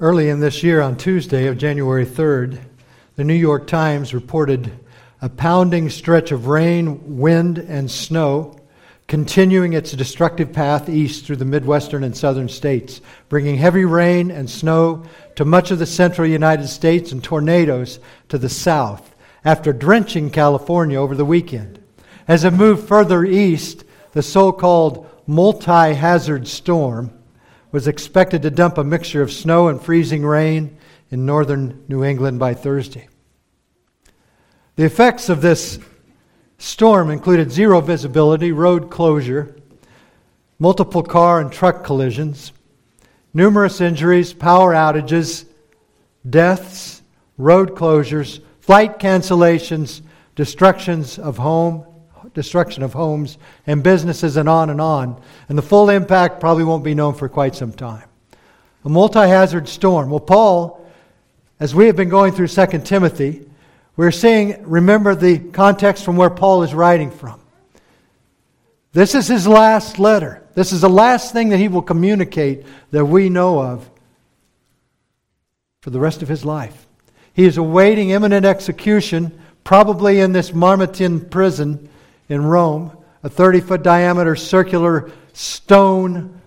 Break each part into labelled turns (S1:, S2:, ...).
S1: Early in this year, on Tuesday of January 3rd, the New York Times reported a pounding stretch of rain, wind, and snow continuing its destructive path east through the Midwestern and Southern states, bringing heavy rain and snow to much of the central United States and tornadoes to the south after drenching California over the weekend. As it moved further east, the so called multi hazard storm was expected to dump a mixture of snow and freezing rain in northern New England by Thursday. The effects of this storm included zero visibility, road closure, multiple car and truck collisions, numerous injuries, power outages, deaths, road closures, flight cancellations, destructions of home, destruction of homes and businesses, and on and on. And the full impact probably won't be known for quite some time. A multi hazard storm. Well, Paul, as we have been going through 2 Timothy, we're seeing, remember the context from where Paul is writing from. This is his last letter. This is the last thing that he will communicate that we know of for the rest of his life. He is awaiting imminent execution, probably in this Mamertine prison in Rome, a 30 foot diameter circular stone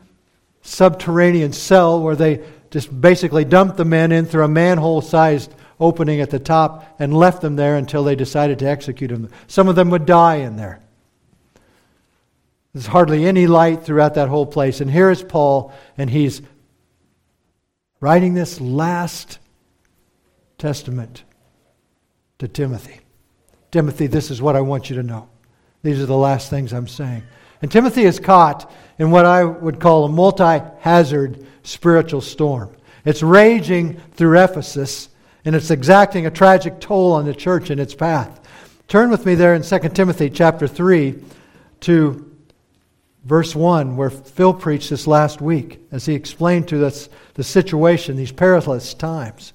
S1: subterranean cell where they just basically dumped the men in through a manhole sized opening at the top and left them there until they decided to execute them. Some of them would die in there. There's hardly any light throughout that whole place. And here is Paul, and he's writing this last testament to Timothy. Timothy, this is what I want you to know. These are the last things I'm saying. And Timothy is caught in what I would call a multi hazard spiritual storm. It's raging through Ephesus, and it's exacting a tragic toll on the church in its path. Turn with me there in 2 Timothy chapter 3 to verse 1, where Phil preached this last week as he explained to us the situation, these perilous times.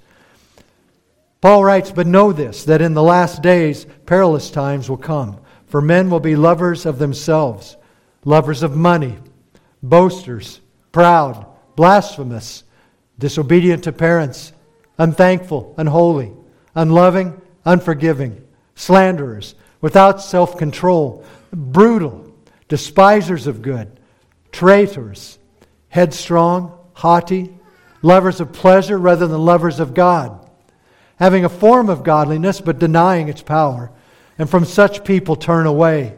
S1: Paul writes, But know this, that in the last days perilous times will come. For men will be lovers of themselves, lovers of money, boasters, proud, blasphemous, disobedient to parents, unthankful, unholy, unloving, unforgiving, slanderers, without self control, brutal, despisers of good, traitors, headstrong, haughty, lovers of pleasure rather than lovers of God, having a form of godliness but denying its power and from such people turn away.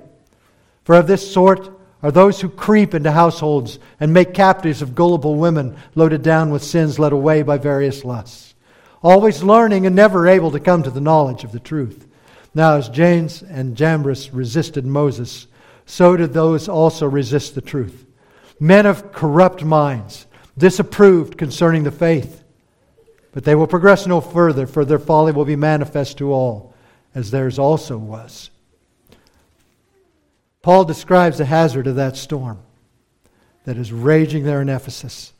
S1: For of this sort are those who creep into households and make captives of gullible women loaded down with sins led away by various lusts, always learning and never able to come to the knowledge of the truth. Now, as Jannes and Jambres resisted Moses, so did those also resist the truth. Men of corrupt minds, disapproved concerning the faith. But they will progress no further, for their folly will be manifest to all as theirs also was. Paul describes the hazard of that storm that is raging there in Ephesus.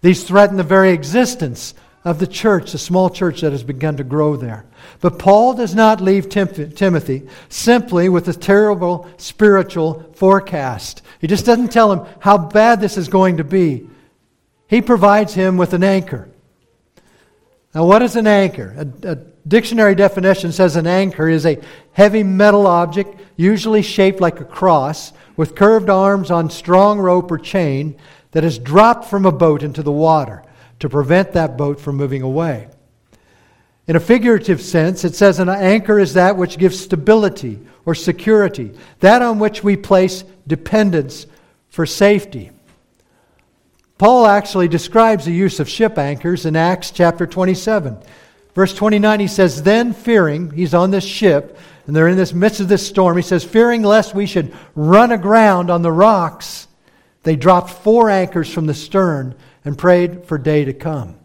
S1: These threaten the very existence of the church, the small church that has begun to grow there. But Paul does not leave Tim- Timothy simply with a terrible spiritual forecast. He just doesn't tell him how bad this is going to be. He provides him with an anchor. Now, what is an anchor? A, a dictionary definition says an anchor is a heavy metal object, usually shaped like a cross, with curved arms on strong rope or chain that is dropped from a boat into the water to prevent that boat from moving away. In a figurative sense, it says an anchor is that which gives stability or security, that on which we place dependence for safety. Paul actually describes the use of ship anchors in Acts chapter 27. Verse 29, he says, Then fearing, he's on this ship, and they're in this midst of this storm, he says, Fearing lest we should run aground on the rocks, they dropped four anchors from the stern and prayed for day to come.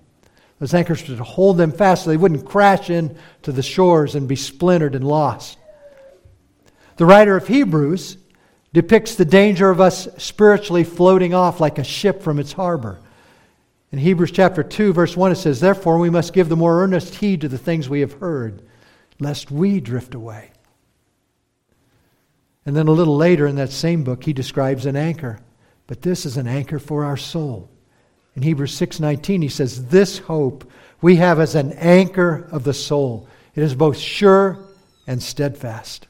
S1: Those anchors to hold them fast so they wouldn't crash into the shores and be splintered and lost. The writer of Hebrews depicts the danger of us spiritually floating off like a ship from its harbor. In Hebrews chapter 2, verse 1, it says, Therefore we must give the more earnest heed to the things we have heard, lest we drift away. And then a little later in that same book, he describes an anchor. But this is an anchor for our soul. In Hebrews 6:19 he says this hope we have as an anchor of the soul. It is both sure and steadfast.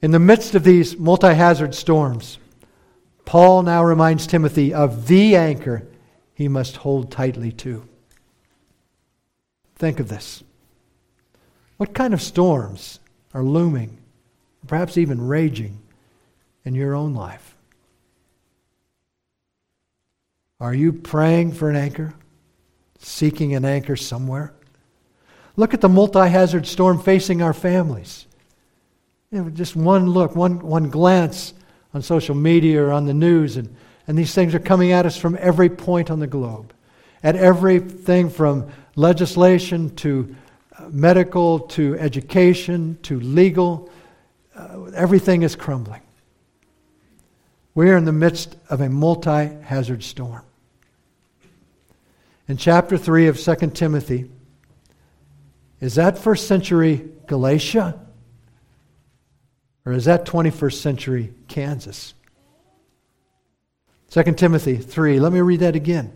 S1: In the midst of these multi-hazard storms, Paul now reminds Timothy of the anchor he must hold tightly to. Think of this. What kind of storms are looming, perhaps even raging, in your own life? Are you praying for an anchor? Seeking an anchor somewhere? Look at the multi hazard storm facing our families. You know, just one look, one, one glance on social media or on the news, and, and these things are coming at us from every point on the globe. At everything from legislation to uh, medical to education to legal, uh, everything is crumbling. We are in the midst of a multi hazard storm. In chapter 3 of 2 Timothy, is that first century Galatia? Or is that 21st century Kansas? 2 Timothy 3, let me read that again.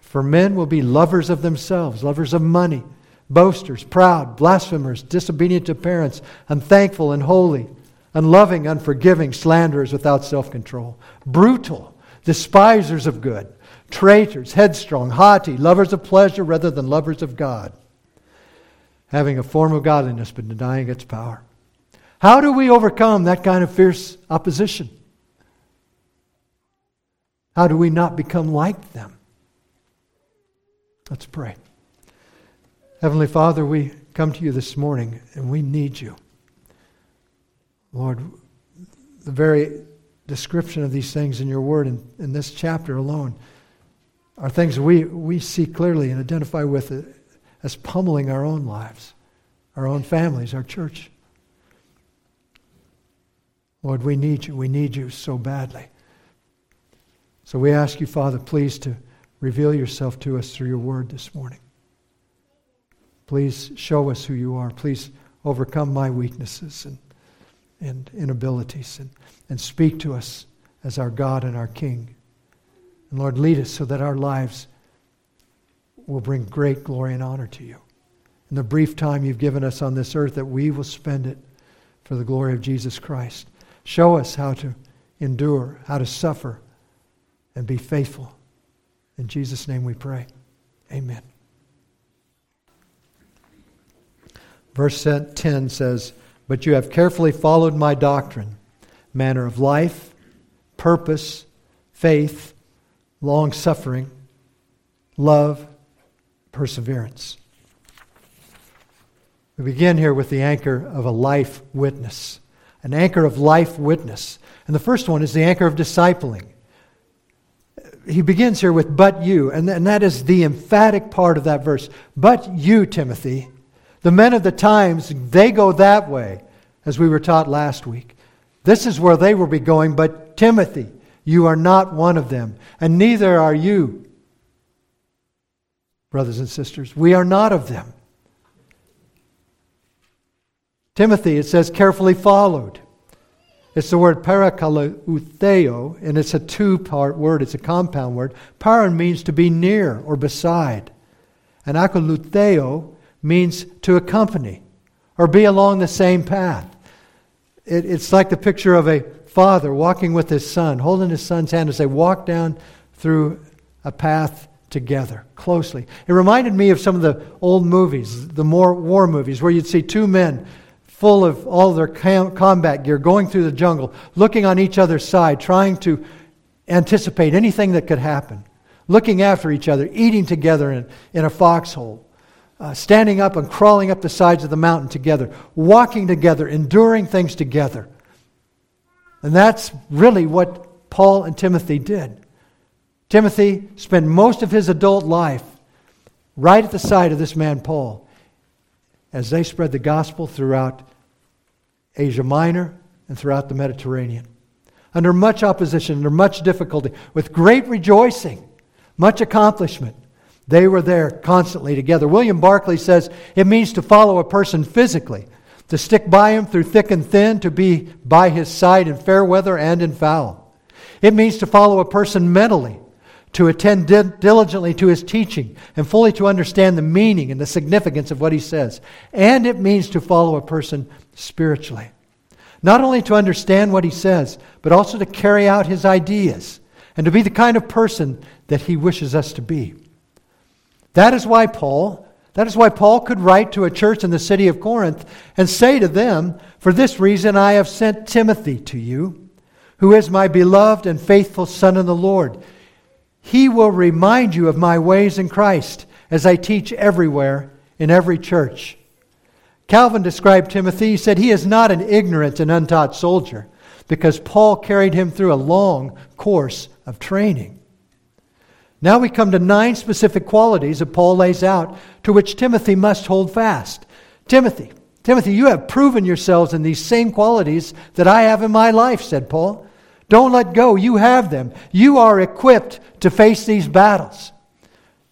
S1: For men will be lovers of themselves, lovers of money, boasters, proud, blasphemers, disobedient to parents, unthankful and holy, unloving, unforgiving, slanderers without self control, brutal, despisers of good, traitors, headstrong, haughty, lovers of pleasure rather than lovers of God, having a form of godliness but denying its power. How do we overcome that kind of fierce opposition? How do we not become like them? Let's pray. Heavenly Father, we come to you this morning and we need you. Lord, the very description of these things in your word in, in this chapter alone are things we, we see clearly and identify with uh, as pummeling our own lives, our own families, our church. Lord, we need you. We need you so badly. So we ask you, Father, please to reveal yourself to us through your word this morning. Please show us who you are. Please overcome my weaknesses and, and inabilities and, and speak to us as our God and our King. And Lord, lead us so that our lives will bring great glory and honor to you. In the brief time you've given us on this earth, that we will spend it for the glory of Jesus Christ. Show us how to endure, how to suffer, and be faithful. In Jesus' name we pray. Amen. Verse 10 says, But you have carefully followed my doctrine, manner of life, purpose, faith, long suffering, love, perseverance. We begin here with the anchor of a life witness, an anchor of life witness. And the first one is the anchor of discipling. He begins here with, but you, and that is the emphatic part of that verse. But you, Timothy, the men of the times, they go that way, as we were taught last week. This is where they will be going, but Timothy, you are not one of them, and neither are you, brothers and sisters. We are not of them. Timothy, it says, carefully followed. It's the word parakoloutheo, and it's a two part word, it's a compound word. Paran means to be near or beside, and akoloutheo means to accompany or be along the same path. It, it's like the picture of a father walking with his son, holding his son's hand as they walk down through a path together closely. It reminded me of some of the old movies, the more war movies, where you'd see two men full of all their combat gear going through the jungle, looking on each other's side, trying to anticipate anything that could happen, looking after each other, eating together in, in a foxhole. Uh, standing up and crawling up the sides of the mountain together, walking together, enduring things together. And that's really what Paul and Timothy did. Timothy spent most of his adult life right at the side of this man, Paul, as they spread the gospel throughout Asia Minor and throughout the Mediterranean. Under much opposition, under much difficulty, with great rejoicing, much accomplishment, they were there constantly together. William Barclay says it means to follow a person physically, to stick by him through thick and thin, to be by his side in fair weather and in foul. It means to follow a person mentally, to attend diligently to his teaching, and fully to understand the meaning and the significance of what he says. And it means to follow a person spiritually. Not only to understand what he says, but also to carry out his ideas and to be the kind of person that he wishes us to be. That is why Paul, that is why Paul could write to a church in the city of Corinth and say to them, For this reason I have sent Timothy to you, who is my beloved and faithful son in the Lord. He will remind you of my ways in Christ as I teach everywhere in every church. Calvin described Timothy, he said, He is not an ignorant and untaught soldier, because Paul carried him through a long course of training. Now we come to nine specific qualities that Paul lays out to which Timothy must hold fast. Timothy, Timothy, you have proven yourselves in these same qualities that I have in my life, said Paul. Don't let go. You have them. You are equipped to face these battles.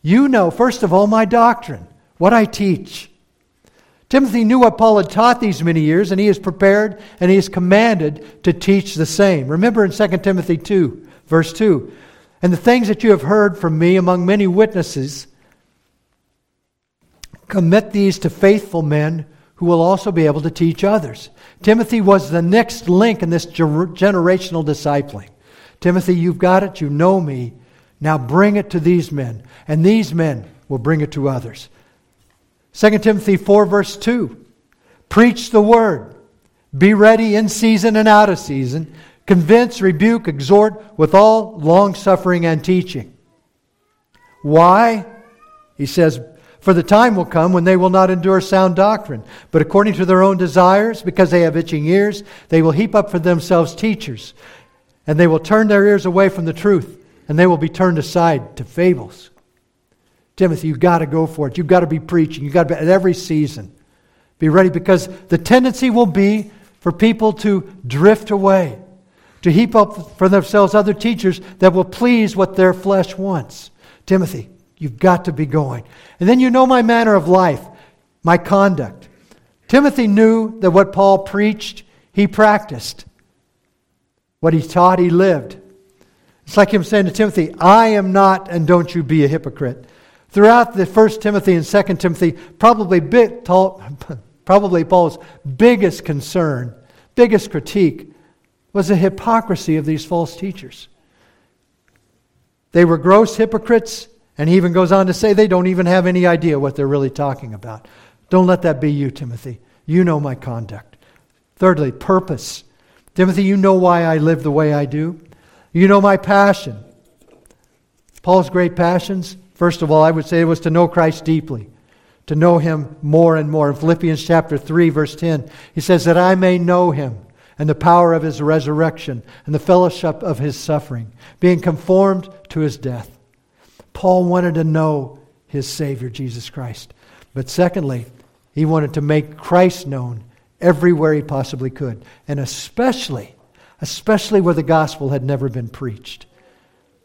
S1: You know, first of all, my doctrine, what I teach. Timothy knew what Paul had taught these many years, and he is prepared and he is commanded to teach the same. Remember in 2 Timothy 2, verse 2 and the things that you have heard from me among many witnesses, commit these to faithful men who will also be able to teach others. Timothy was the next link in this generational discipling. Timothy, you've got it. You know me. Now bring it to these men, and these men will bring it to others. 2 Timothy 4, verse 2 Preach the word. Be ready in season and out of season. Convince, rebuke, exhort with all long suffering and teaching. Why? He says, For the time will come when they will not endure sound doctrine, but according to their own desires, because they have itching ears, they will heap up for themselves teachers, and they will turn their ears away from the truth, and they will be turned aside to fables. Timothy, you've got to go for it. You've got to be preaching. You've got to be at every season. Be ready because the tendency will be for people to drift away to heap up for themselves other teachers that will please what their flesh wants. Timothy, you've got to be going. And then you know my manner of life, my conduct. Timothy knew that what Paul preached, he practiced. What he taught, he lived. It's like him saying to Timothy, I am not, and don't you be a hypocrite. Throughout the First Timothy and Second Timothy, probably, bit, probably Paul's biggest concern, biggest critique was the hypocrisy of these false teachers. They were gross hypocrites, and he even goes on to say they don't even have any idea what they're really talking about. Don't let that be you, Timothy. You know my conduct. Thirdly, purpose. Timothy, you know why I live the way I do. You know my passion. Paul's great passions, first of all, I would say it was to know Christ deeply, to know him more and more. In Philippians chapter 3, verse 10, he says, That I may know him and the power of his resurrection and the fellowship of his suffering, being conformed to his death. Paul wanted to know his Savior, Jesus Christ. But secondly, he wanted to make Christ known everywhere he possibly could, and especially, especially where the gospel had never been preached.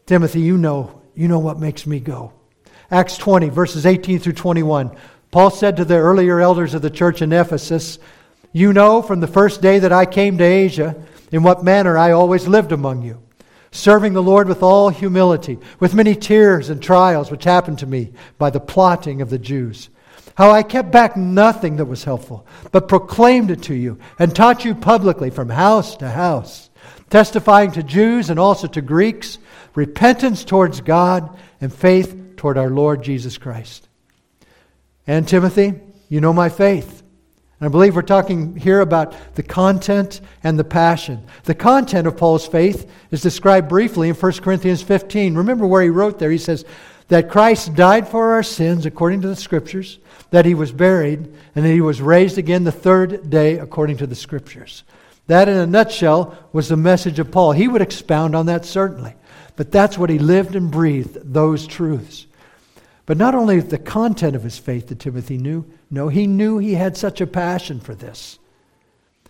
S1: Timothy, you know, you know what makes me go. Acts 20, verses 18 through 21. Paul said to the earlier elders of the church in Ephesus, you know from the first day that I came to Asia in what manner I always lived among you, serving the Lord with all humility, with many tears and trials which happened to me by the plotting of the Jews. How I kept back nothing that was helpful, but proclaimed it to you and taught you publicly from house to house, testifying to Jews and also to Greeks repentance towards God and faith toward our Lord Jesus Christ. And Timothy, you know my faith and I believe we're talking here about the content and the passion. The content of Paul's faith is described briefly in 1 Corinthians 15. Remember where he wrote there? He says that Christ died for our sins according to the Scriptures, that he was buried, and that he was raised again the third day according to the Scriptures. That, in a nutshell, was the message of Paul. He would expound on that certainly. But that's what he lived and breathed, those truths. But not only the content of his faith that Timothy knew, no, he knew he had such a passion for this.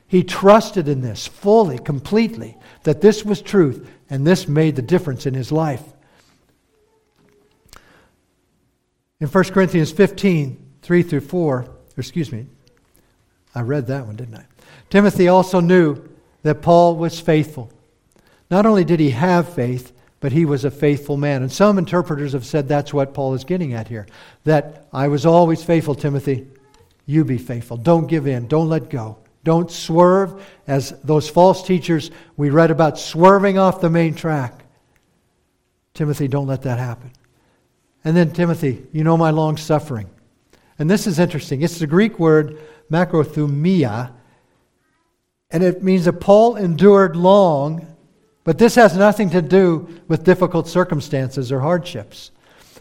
S1: He trusted in this fully, completely, that this was truth, and this made the difference in his life. In 1 Corinthians 15, 3 through 4, excuse me, I read that one, didn't I? Timothy also knew that Paul was faithful. Not only did he have faith, but he was a faithful man. And some interpreters have said that's what Paul is getting at here. That I was always faithful, Timothy. You be faithful. Don't give in. Don't let go. Don't swerve as those false teachers we read about swerving off the main track. Timothy, don't let that happen. And then, Timothy, you know my long suffering. And this is interesting. It's the Greek word macrothumia, and it means that Paul endured long, but this has nothing to do with difficult circumstances or hardships.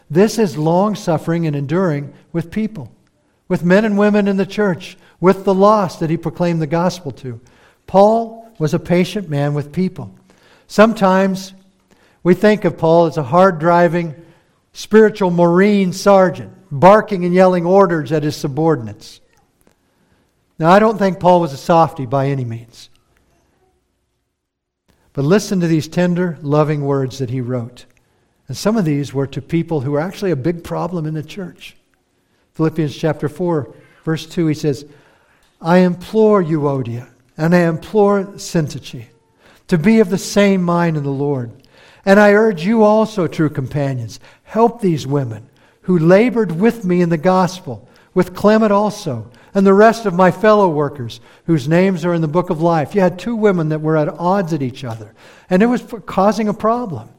S1: This is long suffering and enduring with people, with men and women in the church, with the lost that he proclaimed the gospel to. Paul was a patient man with people. Sometimes we think of Paul as a hard driving, spiritual Marine sergeant, barking and yelling orders at his subordinates. Now, I don't think Paul was a softy by any means. But listen to these tender, loving words that he wrote. And some of these were to people who were actually a big problem in the church. Philippians chapter 4, verse 2, he says, I implore Euodia and I implore Syntyche to be of the same mind in the Lord. And I urge you also, true companions, help these women who labored with me in the gospel, with Clement also, and the rest of my fellow workers whose names are in the book of life. You had two women that were at odds at each other, and it was causing a problem.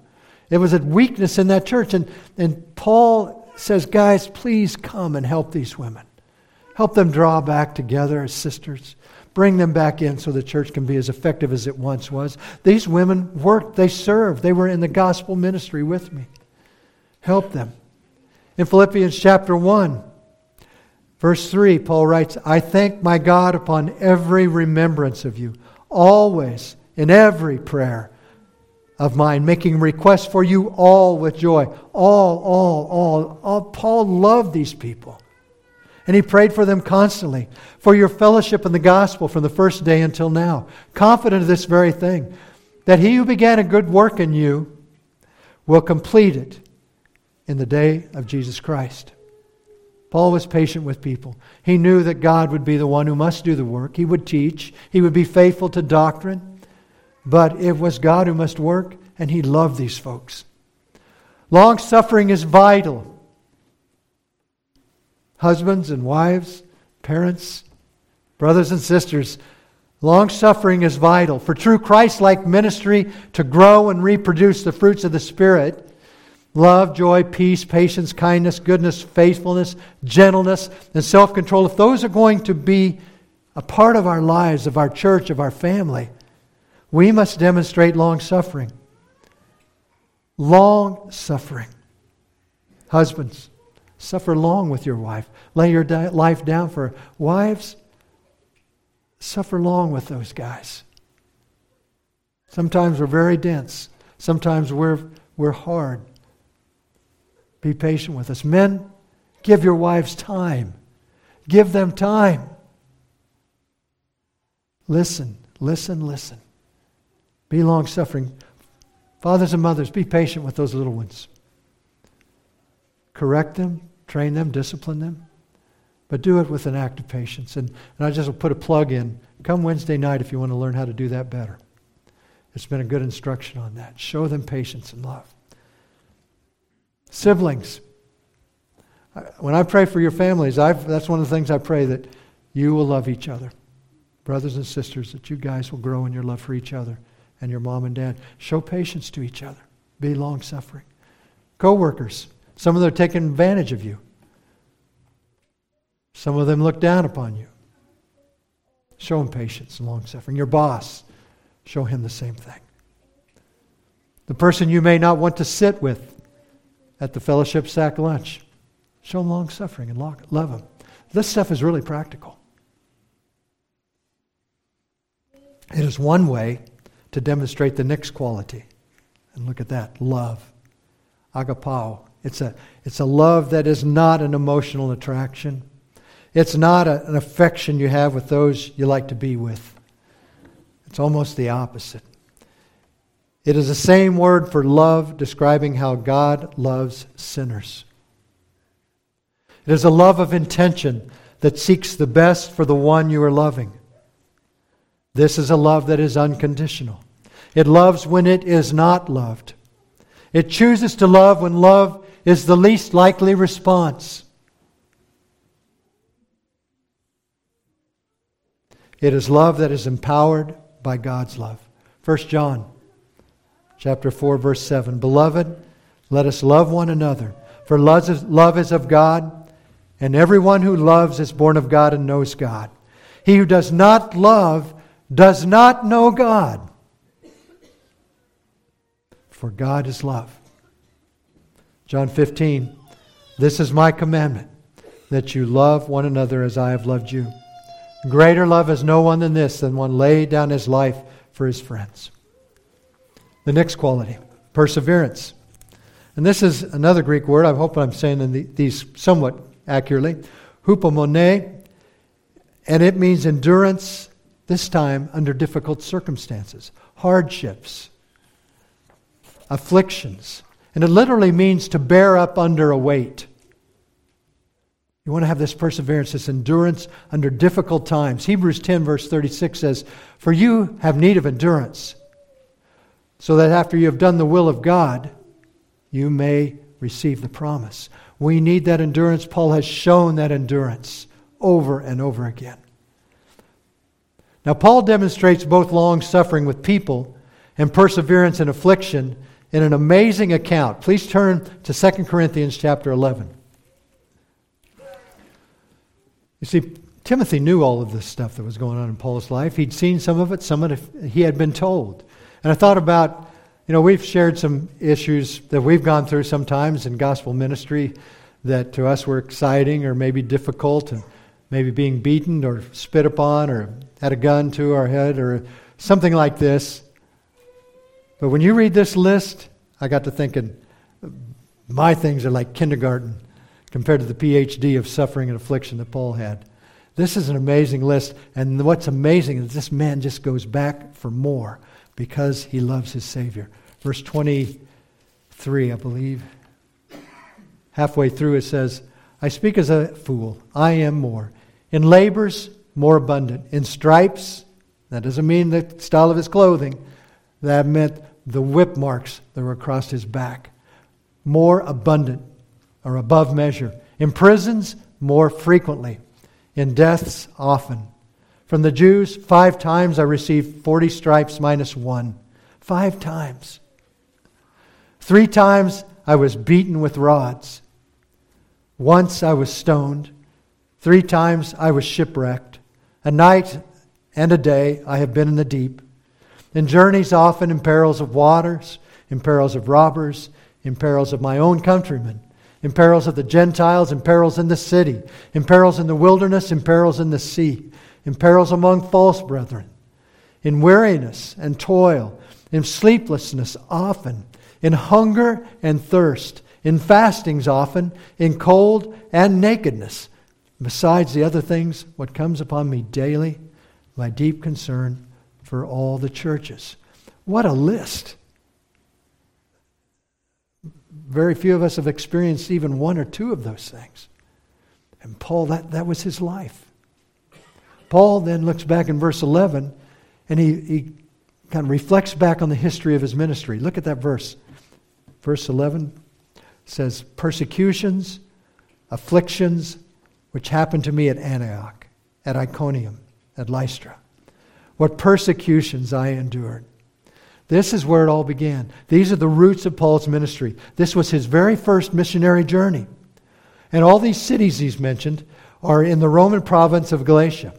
S1: It was a weakness in that church. And, and Paul says, Guys, please come and help these women. Help them draw back together as sisters. Bring them back in so the church can be as effective as it once was. These women worked, they served, they were in the gospel ministry with me. Help them. In Philippians chapter 1, verse 3, Paul writes, I thank my God upon every remembrance of you, always in every prayer of mine, making requests for you all with joy. All, all, all, all. Paul loved these people. And he prayed for them constantly, for your fellowship in the gospel from the first day until now, confident of this very thing, that he who began a good work in you will complete it in the day of Jesus Christ. Paul was patient with people. He knew that God would be the one who must do the work. He would teach, he would be faithful to doctrine, but it was God who must work, and he loved these folks. Long suffering is vital. Husbands and wives, parents, brothers and sisters, long suffering is vital. For true Christ like ministry to grow and reproduce the fruits of the Spirit love, joy, peace, patience, kindness, goodness, faithfulness, gentleness, and self control, if those are going to be a part of our lives, of our church, of our family, we must demonstrate long suffering. Long suffering. Husbands, suffer long with your wife. Lay your di- life down for wives. Suffer long with those guys. Sometimes we're very dense. Sometimes we're, we're hard. Be patient with us. Men, give your wives time. Give them time. Listen, listen, listen. Be long suffering. Fathers and mothers, be patient with those little ones. Correct them, train them, discipline them, but do it with an act of patience. And, and I just will put a plug in. Come Wednesday night if you want to learn how to do that better. It's been a good instruction on that. Show them patience and love. Siblings. When I pray for your families, I've, that's one of the things I pray that you will love each other. Brothers and sisters, that you guys will grow in your love for each other and your mom and dad. Show patience to each other. Be long suffering. Co workers. Some of them are taking advantage of you. Some of them look down upon you. Show them patience and long suffering. Your boss, show him the same thing. The person you may not want to sit with at the fellowship sack lunch. Show them long suffering and love them. This stuff is really practical. It is one way to demonstrate the next quality. And look at that love. Agapao. It's a, it's a love that is not an emotional attraction. It's not a, an affection you have with those you like to be with. It's almost the opposite. It is the same word for love describing how God loves sinners. It is a love of intention that seeks the best for the one you are loving. This is a love that is unconditional. It loves when it is not loved. It chooses to love when love is the least likely response. It is love that is empowered by God's love. 1 John chapter 4 verse 7. Beloved, let us love one another, for love is of God, and everyone who loves is born of God and knows God. He who does not love does not know God, for God is love. John 15, this is my commandment, that you love one another as I have loved you. Greater love has no one than this, than one lay down his life for his friends. The next quality, perseverance. And this is another Greek word. I hope I'm saying these somewhat accurately. Hupomone, and it means endurance, this time under difficult circumstances, hardships, afflictions. And it literally means to bear up under a weight. You want to have this perseverance, this endurance under difficult times. Hebrews 10, verse 36 says, For you have need of endurance, so that after you have done the will of God, you may receive the promise. We need that endurance. Paul has shown that endurance over and over again. Now, Paul demonstrates both long suffering with people and perseverance in affliction in an amazing account. Please turn to 2 Corinthians chapter 11. You see, Timothy knew all of this stuff that was going on in Paul's life. He'd seen some of it, some of it he had been told. And I thought about, you know, we've shared some issues that we've gone through sometimes in gospel ministry that to us were exciting or maybe difficult, and maybe being beaten or spit upon or had a gun to our head or something like this. But when you read this list, I got to thinking, my things are like kindergarten compared to the PhD of suffering and affliction that Paul had. This is an amazing list, and what's amazing is this man just goes back for more because he loves his Savior. Verse 23, I believe. Halfway through it says, I speak as a fool, I am more. In labors, more abundant. In stripes, that doesn't mean the style of his clothing, that meant the whip marks that were across his back. More abundant or above measure. In prisons, more frequently. In deaths, often. From the Jews, five times I received 40 stripes minus one. Five times. Three times I was beaten with rods. Once I was stoned. Three times I was shipwrecked. A night and a day I have been in the deep. In journeys often in perils of waters, in perils of robbers, in perils of my own countrymen, in perils of the Gentiles, in perils in the city, in perils in the wilderness, in perils in the sea, in perils among false brethren, in weariness and toil, in sleeplessness often, in hunger and thirst, in fastings often, in cold and nakedness. Besides the other things, what comes upon me daily, my deep concern for all the churches. What a list! Very few of us have experienced even one or two of those things. And Paul, that, that was his life. Paul then looks back in verse 11 and he, he kind of reflects back on the history of his ministry. Look at that verse. Verse 11 says, Persecutions, afflictions, which happened to me at Antioch, at Iconium, at Lystra. What persecutions I endured. This is where it all began. These are the roots of Paul's ministry. This was his very first missionary journey. And all these cities he's mentioned are in the Roman province of Galatia.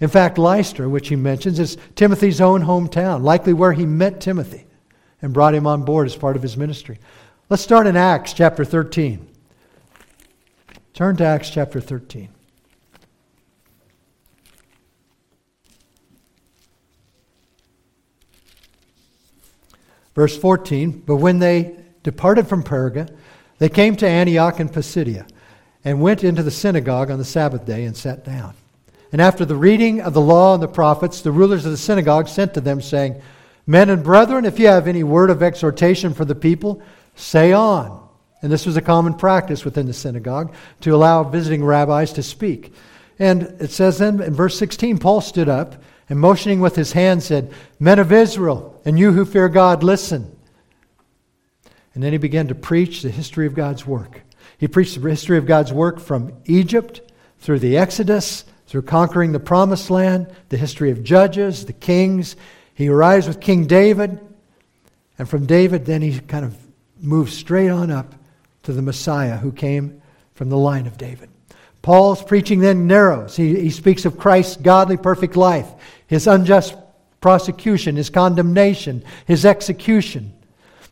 S1: In fact, Lystra, which he mentions, is Timothy's own hometown, likely where he met Timothy and brought him on board as part of his ministry. Let's start in Acts chapter 13. Turn to Acts chapter 13. Verse 14 But when they departed from Perga, they came to Antioch in Pisidia and went into the synagogue on the Sabbath day and sat down. And after the reading of the law and the prophets, the rulers of the synagogue sent to them, saying, Men and brethren, if you have any word of exhortation for the people, say on. And this was a common practice within the synagogue to allow visiting rabbis to speak. And it says then in verse 16, Paul stood up and motioning with his hand said, Men of Israel, and you who fear God, listen. And then he began to preach the history of God's work. He preached the history of God's work from Egypt through the Exodus, through conquering the promised land, the history of judges, the kings. He arrives with King David. And from David, then he kind of moves straight on up to the Messiah who came from the line of David. Paul's preaching then narrows. He, he speaks of Christ's godly, perfect life, his unjust prosecution, his condemnation, his execution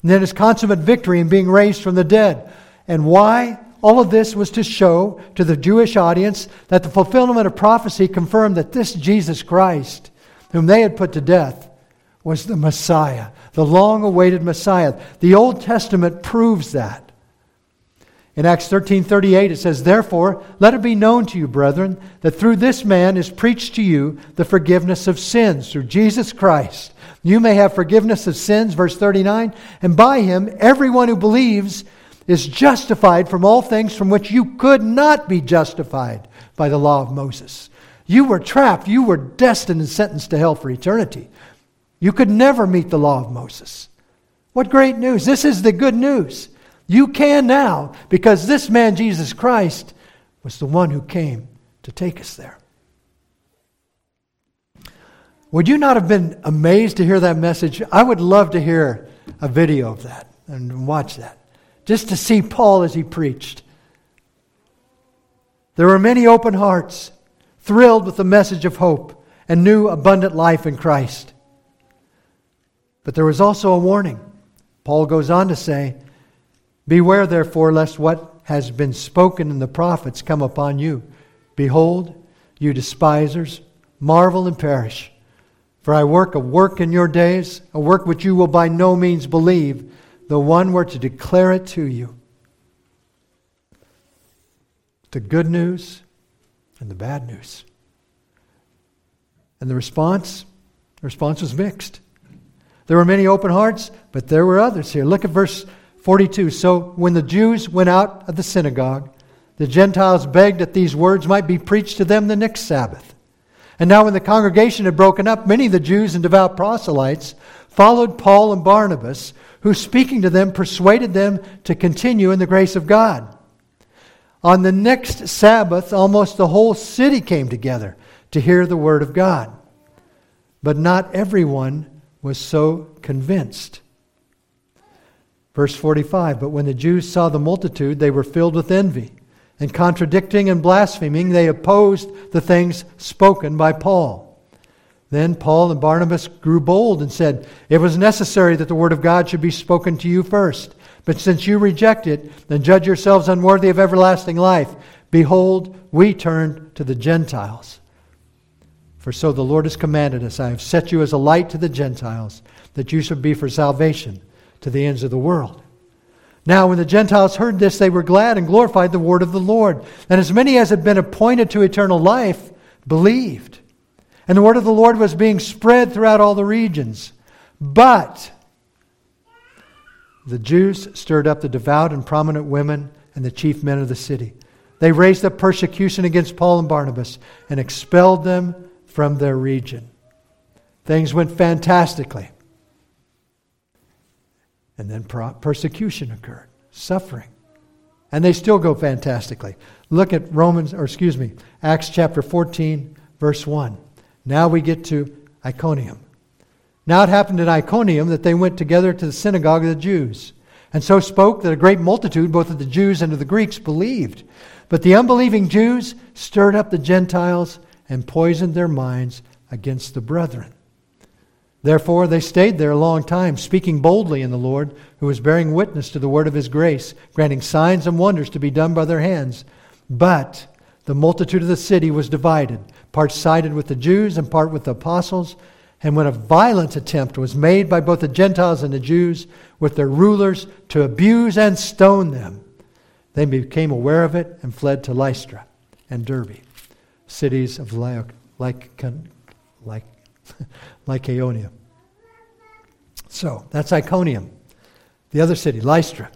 S1: and then his consummate victory in being raised from the dead. And why? All of this was to show to the Jewish audience that the fulfillment of prophecy confirmed that this Jesus Christ, whom they had put to death, was the Messiah, the long awaited Messiah. The Old Testament proves that. In Acts 13:38 it says, "Therefore, let it be known to you, brethren, that through this man is preached to you the forgiveness of sins through Jesus Christ. You may have forgiveness of sins, verse 39, and by him everyone who believes is justified from all things from which you could not be justified by the law of Moses. You were trapped, you were destined and sentenced to hell for eternity. You could never meet the law of Moses. What great news! This is the good news. You can now because this man, Jesus Christ, was the one who came to take us there. Would you not have been amazed to hear that message? I would love to hear a video of that and watch that, just to see Paul as he preached. There were many open hearts, thrilled with the message of hope and new abundant life in Christ. But there was also a warning. Paul goes on to say, Beware, therefore, lest what has been spoken in the prophets come upon you. Behold, you despisers, marvel and perish. For I work a work in your days, a work which you will by no means believe, though one were to declare it to you. The good news and the bad news. And the response? The response was mixed. There were many open hearts, but there were others here. Look at verse 42 So when the Jews went out of the synagogue, the Gentiles begged that these words might be preached to them the next Sabbath. And now, when the congregation had broken up, many of the Jews and devout proselytes followed Paul and Barnabas, who, speaking to them, persuaded them to continue in the grace of God. On the next Sabbath, almost the whole city came together to hear the word of God. But not everyone was so convinced. Verse 45 But when the Jews saw the multitude, they were filled with envy. And contradicting and blaspheming, they opposed the things spoken by Paul. Then Paul and Barnabas grew bold and said, It was necessary that the word of God should be spoken to you first. But since you reject it then judge yourselves unworthy of everlasting life, behold, we turn to the Gentiles. For so the Lord has commanded us I have set you as a light to the Gentiles, that you should be for salvation to the ends of the world. Now, when the Gentiles heard this, they were glad and glorified the word of the Lord. And as many as had been appointed to eternal life believed. And the word of the Lord was being spread throughout all the regions. But the Jews stirred up the devout and prominent women and the chief men of the city. They raised up persecution against Paul and Barnabas and expelled them from their region. Things went fantastically. And then persecution occurred, suffering. And they still go fantastically. Look at Romans, or excuse me, Acts chapter 14, verse 1. Now we get to Iconium. Now it happened at Iconium that they went together to the synagogue of the Jews, and so spoke that a great multitude, both of the Jews and of the Greeks, believed. But the unbelieving Jews stirred up the Gentiles and poisoned their minds against the brethren. Therefore, they stayed there a long time, speaking boldly in the Lord, who was bearing witness to the word of his grace, granting signs and wonders to be done by their hands. But the multitude of the city was divided, part sided with the Jews and part with the apostles. And when a violent attempt was made by both the Gentiles and the Jews with their rulers to abuse and stone them, they became aware of it and fled to Lystra and Derbe, cities of like, like, like Lycaonia. So that's Iconium. The other city, Lystra,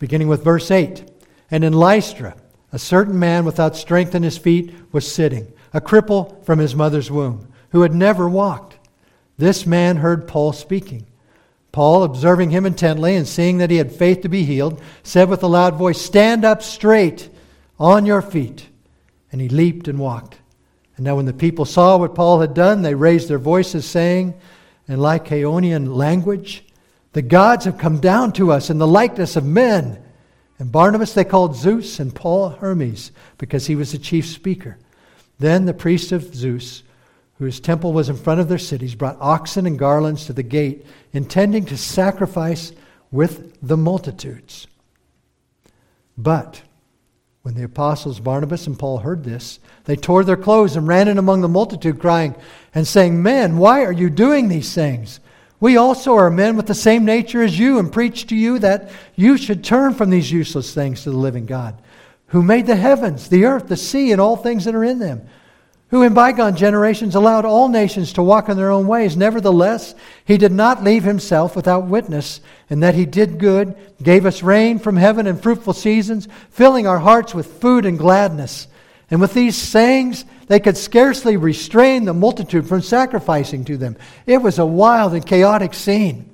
S1: beginning with verse 8. And in Lystra, a certain man without strength in his feet was sitting, a cripple from his mother's womb, who had never walked. This man heard Paul speaking. Paul, observing him intently and seeing that he had faith to be healed, said with a loud voice, Stand up straight on your feet. And he leaped and walked. And now, when the people saw what Paul had done, they raised their voices, saying, in Lycaonian language, The gods have come down to us in the likeness of men. And Barnabas they called Zeus, and Paul Hermes, because he was the chief speaker. Then the priest of Zeus, whose temple was in front of their cities, brought oxen and garlands to the gate, intending to sacrifice with the multitudes. But when the apostles Barnabas and Paul heard this, they tore their clothes and ran in among the multitude, crying and saying, Men, why are you doing these things? We also are men with the same nature as you, and preach to you that you should turn from these useless things to the living God, who made the heavens, the earth, the sea, and all things that are in them who in bygone generations allowed all nations to walk in their own ways. Nevertheless, he did not leave himself without witness, in that he did good, gave us rain from heaven and fruitful seasons, filling our hearts with food and gladness. And with these sayings, they could scarcely restrain the multitude from sacrificing to them. It was a wild and chaotic scene.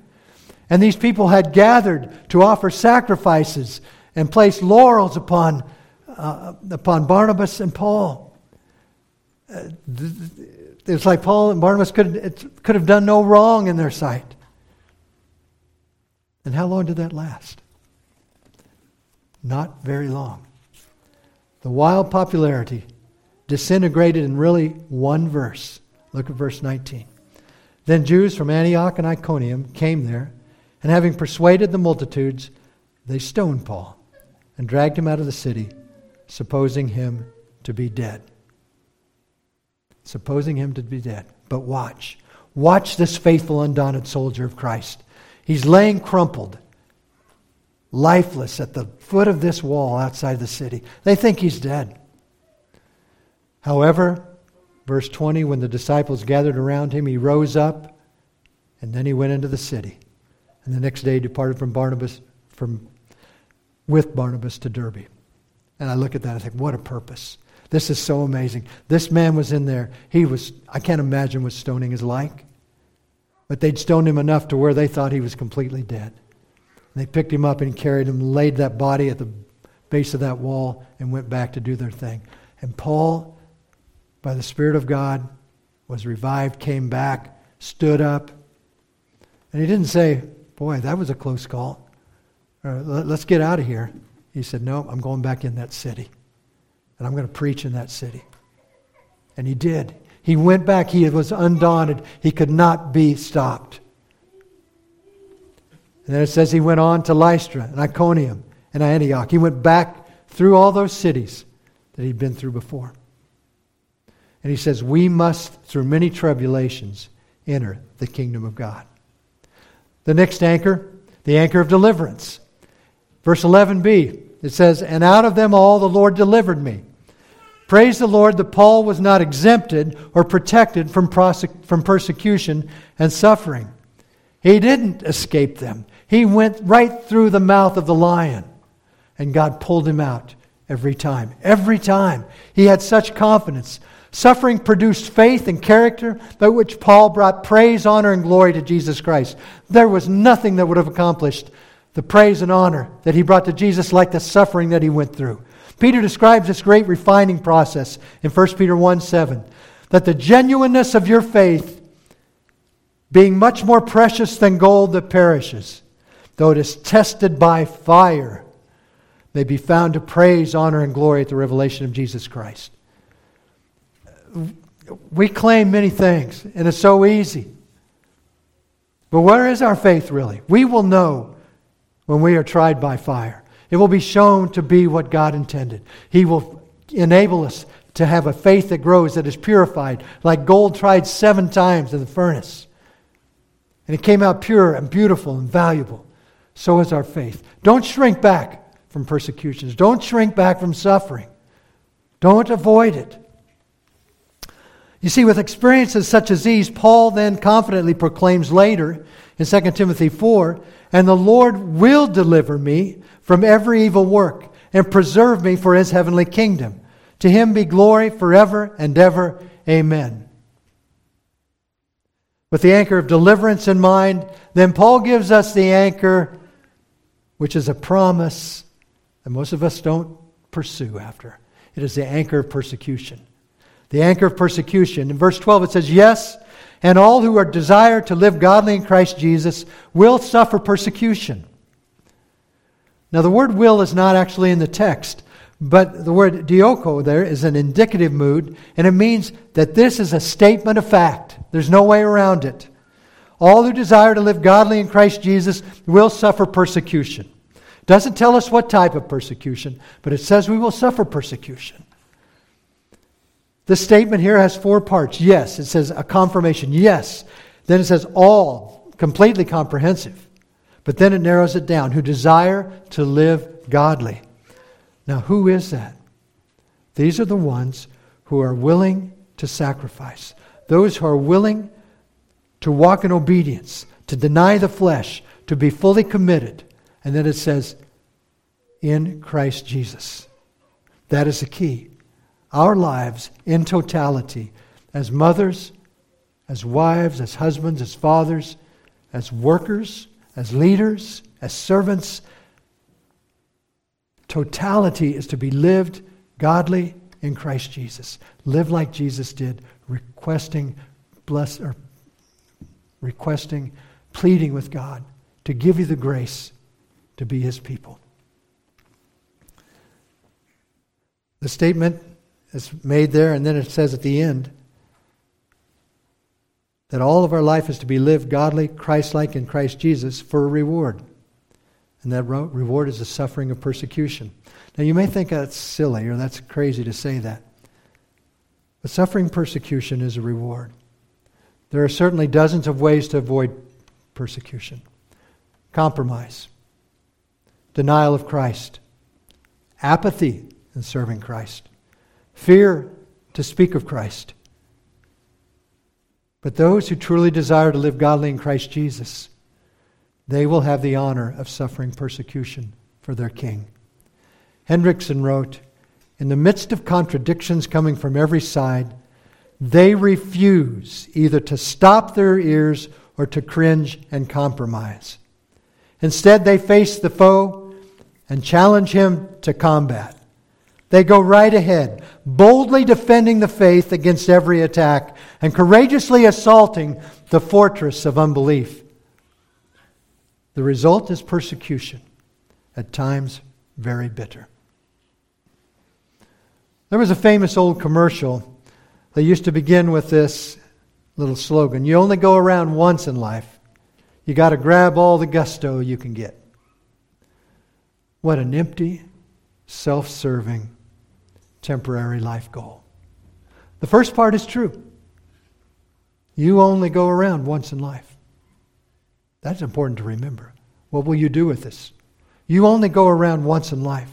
S1: And these people had gathered to offer sacrifices and place laurels upon, uh, upon Barnabas and Paul it's like Paul and Barnabas could, could have done no wrong in their sight. And how long did that last? Not very long. The wild popularity disintegrated in really one verse. Look at verse 19. Then Jews from Antioch and Iconium came there, and having persuaded the multitudes, they stoned Paul and dragged him out of the city, supposing him to be dead supposing him to be dead. But watch. Watch this faithful, undaunted soldier of Christ. He's laying crumpled, lifeless at the foot of this wall outside the city. They think he's dead. However, verse 20, when the disciples gathered around him, he rose up and then he went into the city. And the next day departed from Barnabas, from, with Barnabas to Derbe. And I look at that and I think, what a purpose. This is so amazing. This man was in there. He was, I can't imagine what stoning is like. But they'd stoned him enough to where they thought he was completely dead. And they picked him up and carried him, laid that body at the base of that wall, and went back to do their thing. And Paul, by the Spirit of God, was revived, came back, stood up. And he didn't say, Boy, that was a close call. Uh, let's get out of here. He said, No, I'm going back in that city and I'm going to preach in that city. And he did. He went back. He was undaunted. He could not be stopped. And then it says he went on to Lystra and Iconium and Antioch. He went back through all those cities that he'd been through before. And he says, We must, through many tribulations, enter the kingdom of God. The next anchor, the anchor of deliverance. Verse 11b, it says, And out of them all the Lord delivered me. Praise the Lord that Paul was not exempted or protected from, from persecution and suffering. He didn't escape them. He went right through the mouth of the lion, and God pulled him out every time. Every time. He had such confidence. Suffering produced faith and character by which Paul brought praise, honor, and glory to Jesus Christ. There was nothing that would have accomplished the praise and honor that he brought to Jesus like the suffering that he went through. Peter describes this great refining process in 1 Peter 1 7. That the genuineness of your faith, being much more precious than gold that perishes, though it is tested by fire, may be found to praise, honor, and glory at the revelation of Jesus Christ. We claim many things, and it's so easy. But where is our faith really? We will know when we are tried by fire. It will be shown to be what God intended. He will enable us to have a faith that grows, that is purified, like gold tried seven times in the furnace. And it came out pure and beautiful and valuable. So is our faith. Don't shrink back from persecutions. Don't shrink back from suffering. Don't avoid it. You see, with experiences such as these, Paul then confidently proclaims later in 2 Timothy 4 and the Lord will deliver me from every evil work and preserve me for his heavenly kingdom. To him be glory forever and ever. Amen. with the anchor of deliverance in mind, then Paul gives us the anchor, which is a promise that most of us don't pursue after. It is the anchor of persecution. The anchor of persecution. In verse 12, it says, Yes, and all who are desire to live godly in Christ Jesus will suffer persecution. Now, the word will is not actually in the text, but the word dioko there is an indicative mood, and it means that this is a statement of fact. There's no way around it. All who desire to live godly in Christ Jesus will suffer persecution. Doesn't tell us what type of persecution, but it says we will suffer persecution. The statement here has four parts. Yes, it says a confirmation. Yes. Then it says all, completely comprehensive. But then it narrows it down who desire to live godly. Now, who is that? These are the ones who are willing to sacrifice, those who are willing to walk in obedience, to deny the flesh, to be fully committed. And then it says, in Christ Jesus. That is the key. Our lives in totality, as mothers, as wives, as husbands, as fathers, as workers, as leaders, as servants. Totality is to be lived godly in Christ Jesus. Live like Jesus did, requesting, bless, or requesting, pleading with God to give you the grace to be his people. The statement is made there, and then it says at the end that all of our life is to be lived godly, Christ like in Christ Jesus for a reward. And that reward is the suffering of persecution. Now, you may think that's silly or that's crazy to say that. But suffering persecution is a reward. There are certainly dozens of ways to avoid persecution compromise, denial of Christ, apathy in serving Christ, fear to speak of Christ, but those who truly desire to live godly in Christ Jesus, they will have the honor of suffering persecution for their King. Hendriksen wrote, In the midst of contradictions coming from every side, they refuse either to stop their ears or to cringe and compromise. Instead, they face the foe and challenge him to combat. They go right ahead, boldly defending the faith against every attack and courageously assaulting the fortress of unbelief. The result is persecution, at times very bitter. There was a famous old commercial that used to begin with this little slogan You only go around once in life. You got to grab all the gusto you can get. What an empty, self serving, temporary life goal. The first part is true. You only go around once in life. That's important to remember. What will you do with this? You only go around once in life.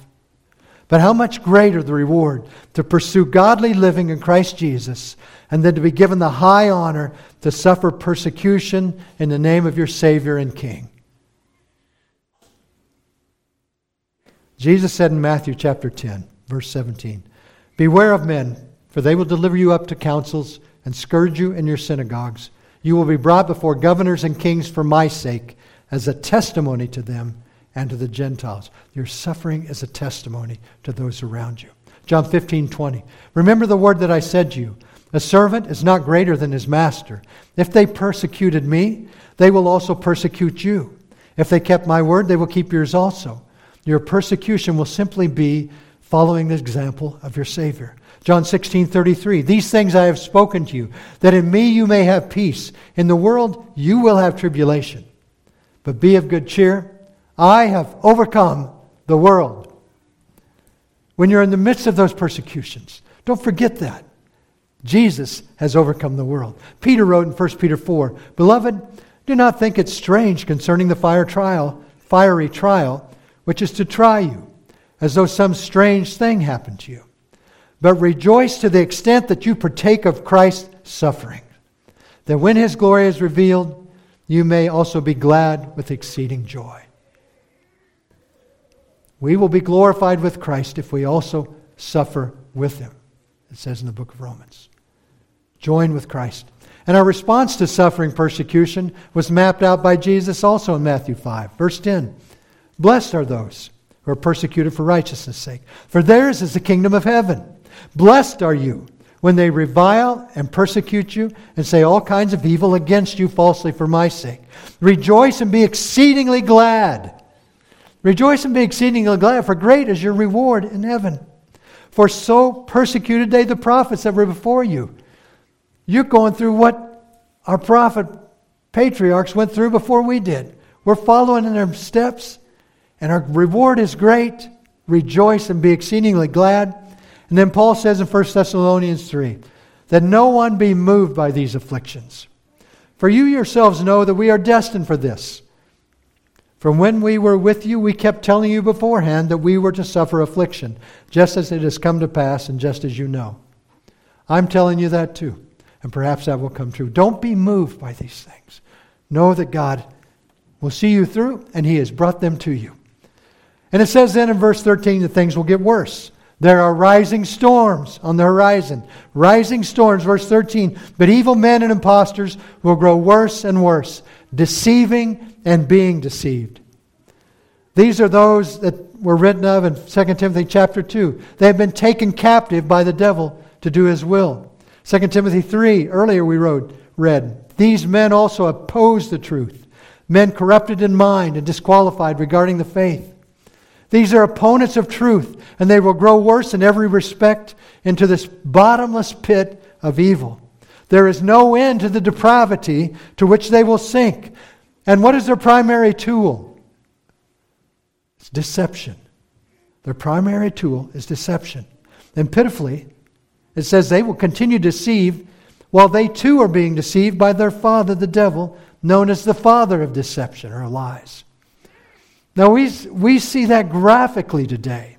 S1: But how much greater the reward to pursue godly living in Christ Jesus and then to be given the high honor to suffer persecution in the name of your Savior and King. Jesus said in Matthew chapter 10, verse 17, Beware of men, for they will deliver you up to councils and scourge you in your synagogues. You will be brought before governors and kings for my sake, as a testimony to them and to the Gentiles. Your suffering is a testimony to those around you. John 15, 20. Remember the word that I said to you A servant is not greater than his master. If they persecuted me, they will also persecute you. If they kept my word, they will keep yours also. Your persecution will simply be following the example of your Savior. John 16, 33. These things I have spoken to you, that in me you may have peace. In the world you will have tribulation. But be of good cheer. I have overcome the world. When you're in the midst of those persecutions, don't forget that. Jesus has overcome the world. Peter wrote in 1 Peter 4 Beloved, do not think it strange concerning the fire trial, fiery trial, which is to try you as though some strange thing happened to you. But rejoice to the extent that you partake of Christ's suffering, that when his glory is revealed, you may also be glad with exceeding joy. We will be glorified with Christ if we also suffer with him, it says in the book of Romans. Join with Christ. And our response to suffering persecution was mapped out by Jesus also in Matthew 5, verse 10. Blessed are those who are persecuted for righteousness' sake, for theirs is the kingdom of heaven. Blessed are you when they revile and persecute you and say all kinds of evil against you falsely for my sake. Rejoice and be exceedingly glad. Rejoice and be exceedingly glad, for great is your reward in heaven. For so persecuted they the prophets that were before you. You're going through what our prophet patriarchs went through before we did. We're following in their steps, and our reward is great. Rejoice and be exceedingly glad. And then Paul says in 1 Thessalonians 3 that no one be moved by these afflictions. For you yourselves know that we are destined for this. From when we were with you, we kept telling you beforehand that we were to suffer affliction, just as it has come to pass and just as you know. I'm telling you that too, and perhaps that will come true. Don't be moved by these things. Know that God will see you through, and He has brought them to you. And it says then in verse 13 that things will get worse. There are rising storms on the horizon. Rising storms, verse 13. But evil men and impostors will grow worse and worse, deceiving and being deceived. These are those that were written of in 2 Timothy chapter 2. They have been taken captive by the devil to do his will. 2 Timothy 3, earlier we wrote, read, These men also oppose the truth, men corrupted in mind and disqualified regarding the faith. These are opponents of truth, and they will grow worse in every respect into this bottomless pit of evil. There is no end to the depravity to which they will sink. And what is their primary tool? It's deception. Their primary tool is deception. And pitifully, it says they will continue to deceive while they too are being deceived by their father, the devil, known as the father of deception or lies. Now, we, we see that graphically today.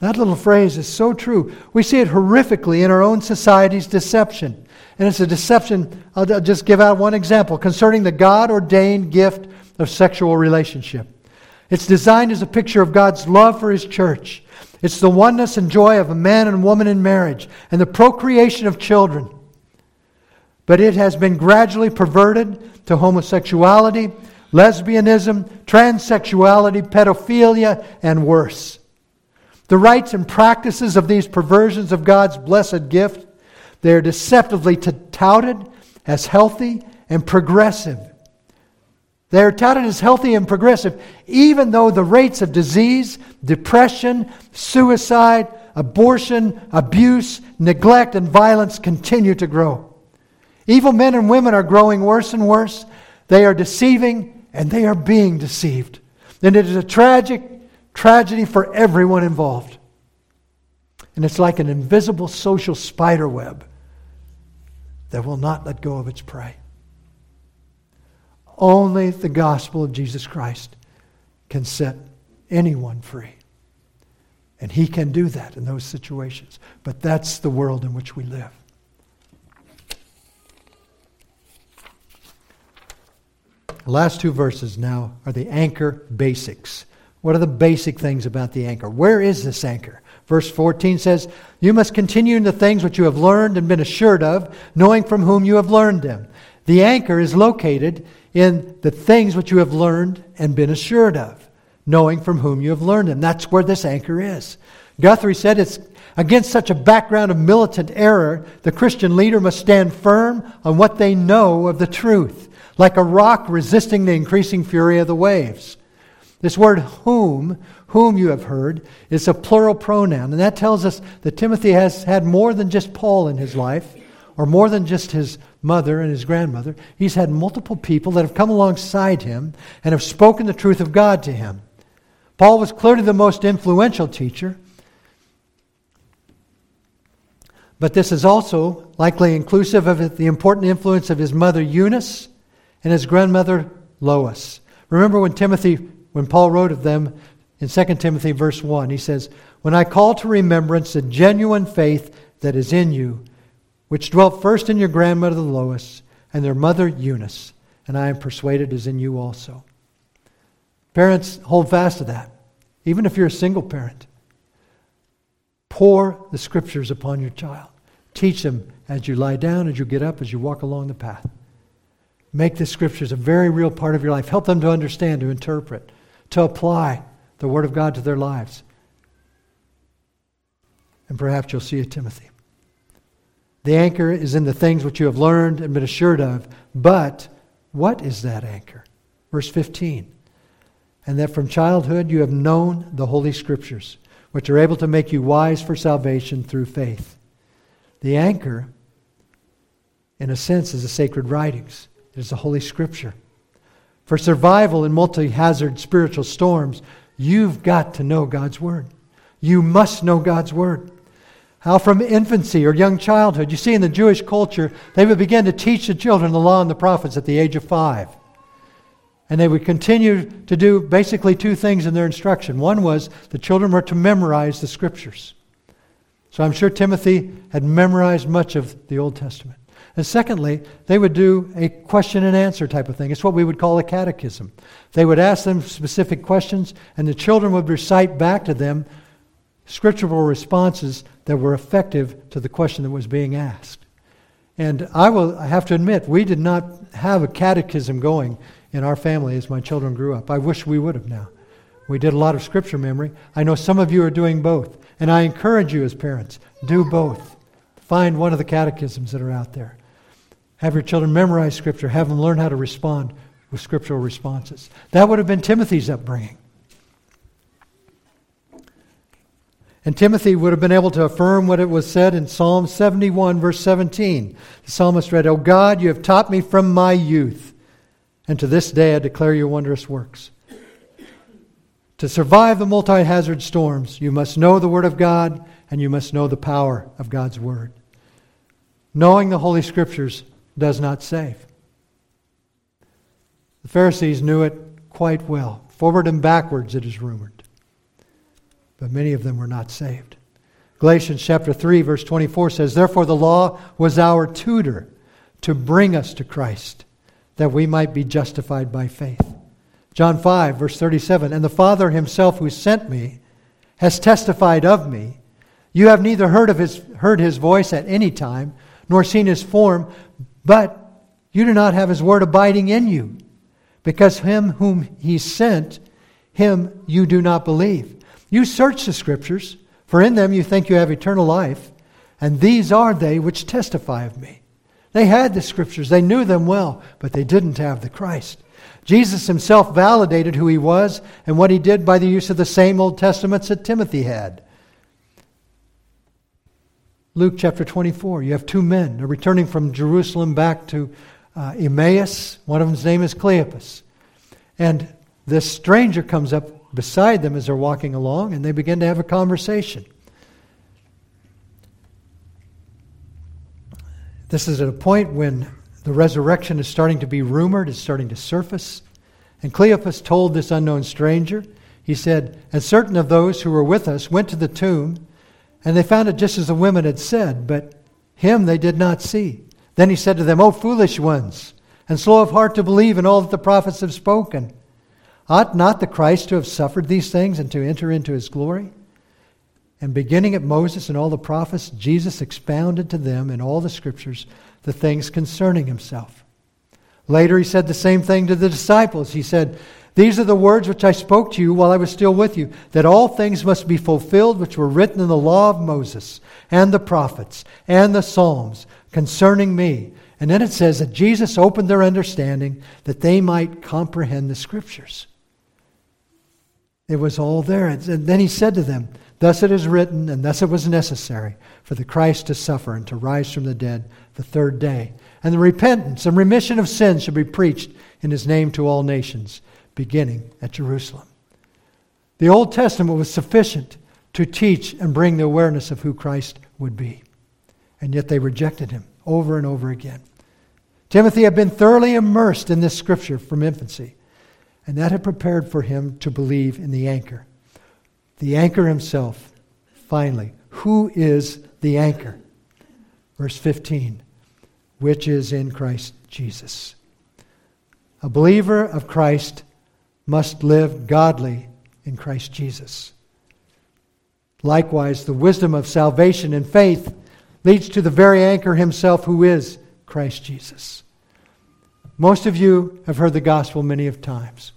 S1: That little phrase is so true. We see it horrifically in our own society's deception. And it's a deception, I'll just give out one example concerning the God ordained gift of sexual relationship. It's designed as a picture of God's love for His church. It's the oneness and joy of a man and woman in marriage and the procreation of children. But it has been gradually perverted to homosexuality lesbianism, transsexuality, pedophilia, and worse. The rites and practices of these perversions of God's blessed gift, they are deceptively touted as healthy and progressive. They are touted as healthy and progressive, even though the rates of disease, depression, suicide, abortion, abuse, neglect, and violence continue to grow. Evil men and women are growing worse and worse. They are deceiving and they are being deceived. And it is a tragic tragedy for everyone involved. And it's like an invisible social spider web that will not let go of its prey. Only the gospel of Jesus Christ can set anyone free. And he can do that in those situations. But that's the world in which we live. The last two verses now are the anchor basics. What are the basic things about the anchor? Where is this anchor? Verse 14 says, You must continue in the things which you have learned and been assured of, knowing from whom you have learned them. The anchor is located in the things which you have learned and been assured of, knowing from whom you have learned them. That's where this anchor is. Guthrie said it's against such a background of militant error, the Christian leader must stand firm on what they know of the truth like a rock resisting the increasing fury of the waves. This word whom, whom you have heard, is a plural pronoun. And that tells us that Timothy has had more than just Paul in his life, or more than just his mother and his grandmother. He's had multiple people that have come alongside him and have spoken the truth of God to him. Paul was clearly the most influential teacher. But this is also likely inclusive of the important influence of his mother Eunice and his grandmother Lois. Remember when Timothy, when Paul wrote of them in 2 Timothy verse 1, he says, When I call to remembrance the genuine faith that is in you, which dwelt first in your grandmother Lois and their mother Eunice, and I am persuaded is in you also. Parents, hold fast to that, even if you're a single parent. Pour the scriptures upon your child. Teach them as you lie down, as you get up, as you walk along the path. Make the scriptures a very real part of your life. Help them to understand, to interpret, to apply the Word of God to their lives. And perhaps you'll see a Timothy. The anchor is in the things which you have learned and been assured of. But what is that anchor? Verse 15. And that from childhood you have known the Holy Scriptures, which are able to make you wise for salvation through faith. The anchor, in a sense, is the sacred writings, it is the Holy Scripture. For survival in multi hazard spiritual storms, you've got to know God's Word. You must know God's Word. How from infancy or young childhood, you see in the Jewish culture, they would begin to teach the children the law and the prophets at the age of five. And they would continue to do basically two things in their instruction. One was the children were to memorize the scriptures. So I'm sure Timothy had memorized much of the Old Testament. And secondly, they would do a question and answer type of thing. It's what we would call a catechism. They would ask them specific questions, and the children would recite back to them scriptural responses that were effective to the question that was being asked. And I will have to admit, we did not have a catechism going in our family as my children grew up. I wish we would have now. We did a lot of scripture memory. I know some of you are doing both. And I encourage you as parents, do both. Find one of the catechisms that are out there. Have your children memorize scripture, have them learn how to respond with scriptural responses. That would have been Timothy's upbringing. And Timothy would have been able to affirm what it was said in Psalm 71, verse 17. The psalmist read, O God, you have taught me from my youth, and to this day I declare your wondrous works. To survive the multi hazard storms, you must know the Word of God and you must know the power of God's Word. Knowing the Holy Scriptures does not save. The Pharisees knew it quite well. Forward and backwards, it is rumored but many of them were not saved. Galatians chapter 3 verse 24 says, "Therefore the law was our tutor to bring us to Christ, that we might be justified by faith." John 5 verse 37, "And the Father himself who sent me has testified of me. You have neither heard of his heard his voice at any time, nor seen his form, but you do not have his word abiding in you, because him whom he sent, him you do not believe." You search the Scriptures, for in them you think you have eternal life, and these are they which testify of me. They had the Scriptures, they knew them well, but they didn't have the Christ. Jesus himself validated who he was and what he did by the use of the same Old Testaments that Timothy had. Luke chapter 24, you have two men They're returning from Jerusalem back to uh, Emmaus. One of them's name is Cleopas. And this stranger comes up beside them as they're walking along, and they begin to have a conversation. This is at a point when the resurrection is starting to be rumored, it's starting to surface. And Cleopas told this unknown stranger, he said, And certain of those who were with us went to the tomb, and they found it just as the women had said, but him they did not see. Then he said to them, O foolish ones, and slow of heart to believe in all that the prophets have spoken. Ought not the Christ to have suffered these things and to enter into his glory? And beginning at Moses and all the prophets, Jesus expounded to them in all the scriptures the things concerning himself. Later, he said the same thing to the disciples. He said, These are the words which I spoke to you while I was still with you, that all things must be fulfilled which were written in the law of Moses and the prophets and the Psalms concerning me. And then it says that Jesus opened their understanding that they might comprehend the scriptures. It was all there. And then he said to them, Thus it is written, and thus it was necessary for the Christ to suffer and to rise from the dead the third day. And the repentance and remission of sins should be preached in his name to all nations, beginning at Jerusalem. The Old Testament was sufficient to teach and bring the awareness of who Christ would be. And yet they rejected him over and over again. Timothy had been thoroughly immersed in this scripture from infancy. And that had prepared for him to believe in the anchor. The anchor himself, finally. Who is the anchor? Verse 15, which is in Christ Jesus. A believer of Christ must live godly in Christ Jesus. Likewise, the wisdom of salvation and faith leads to the very anchor himself, who is Christ Jesus. Most of you have heard the gospel many of times.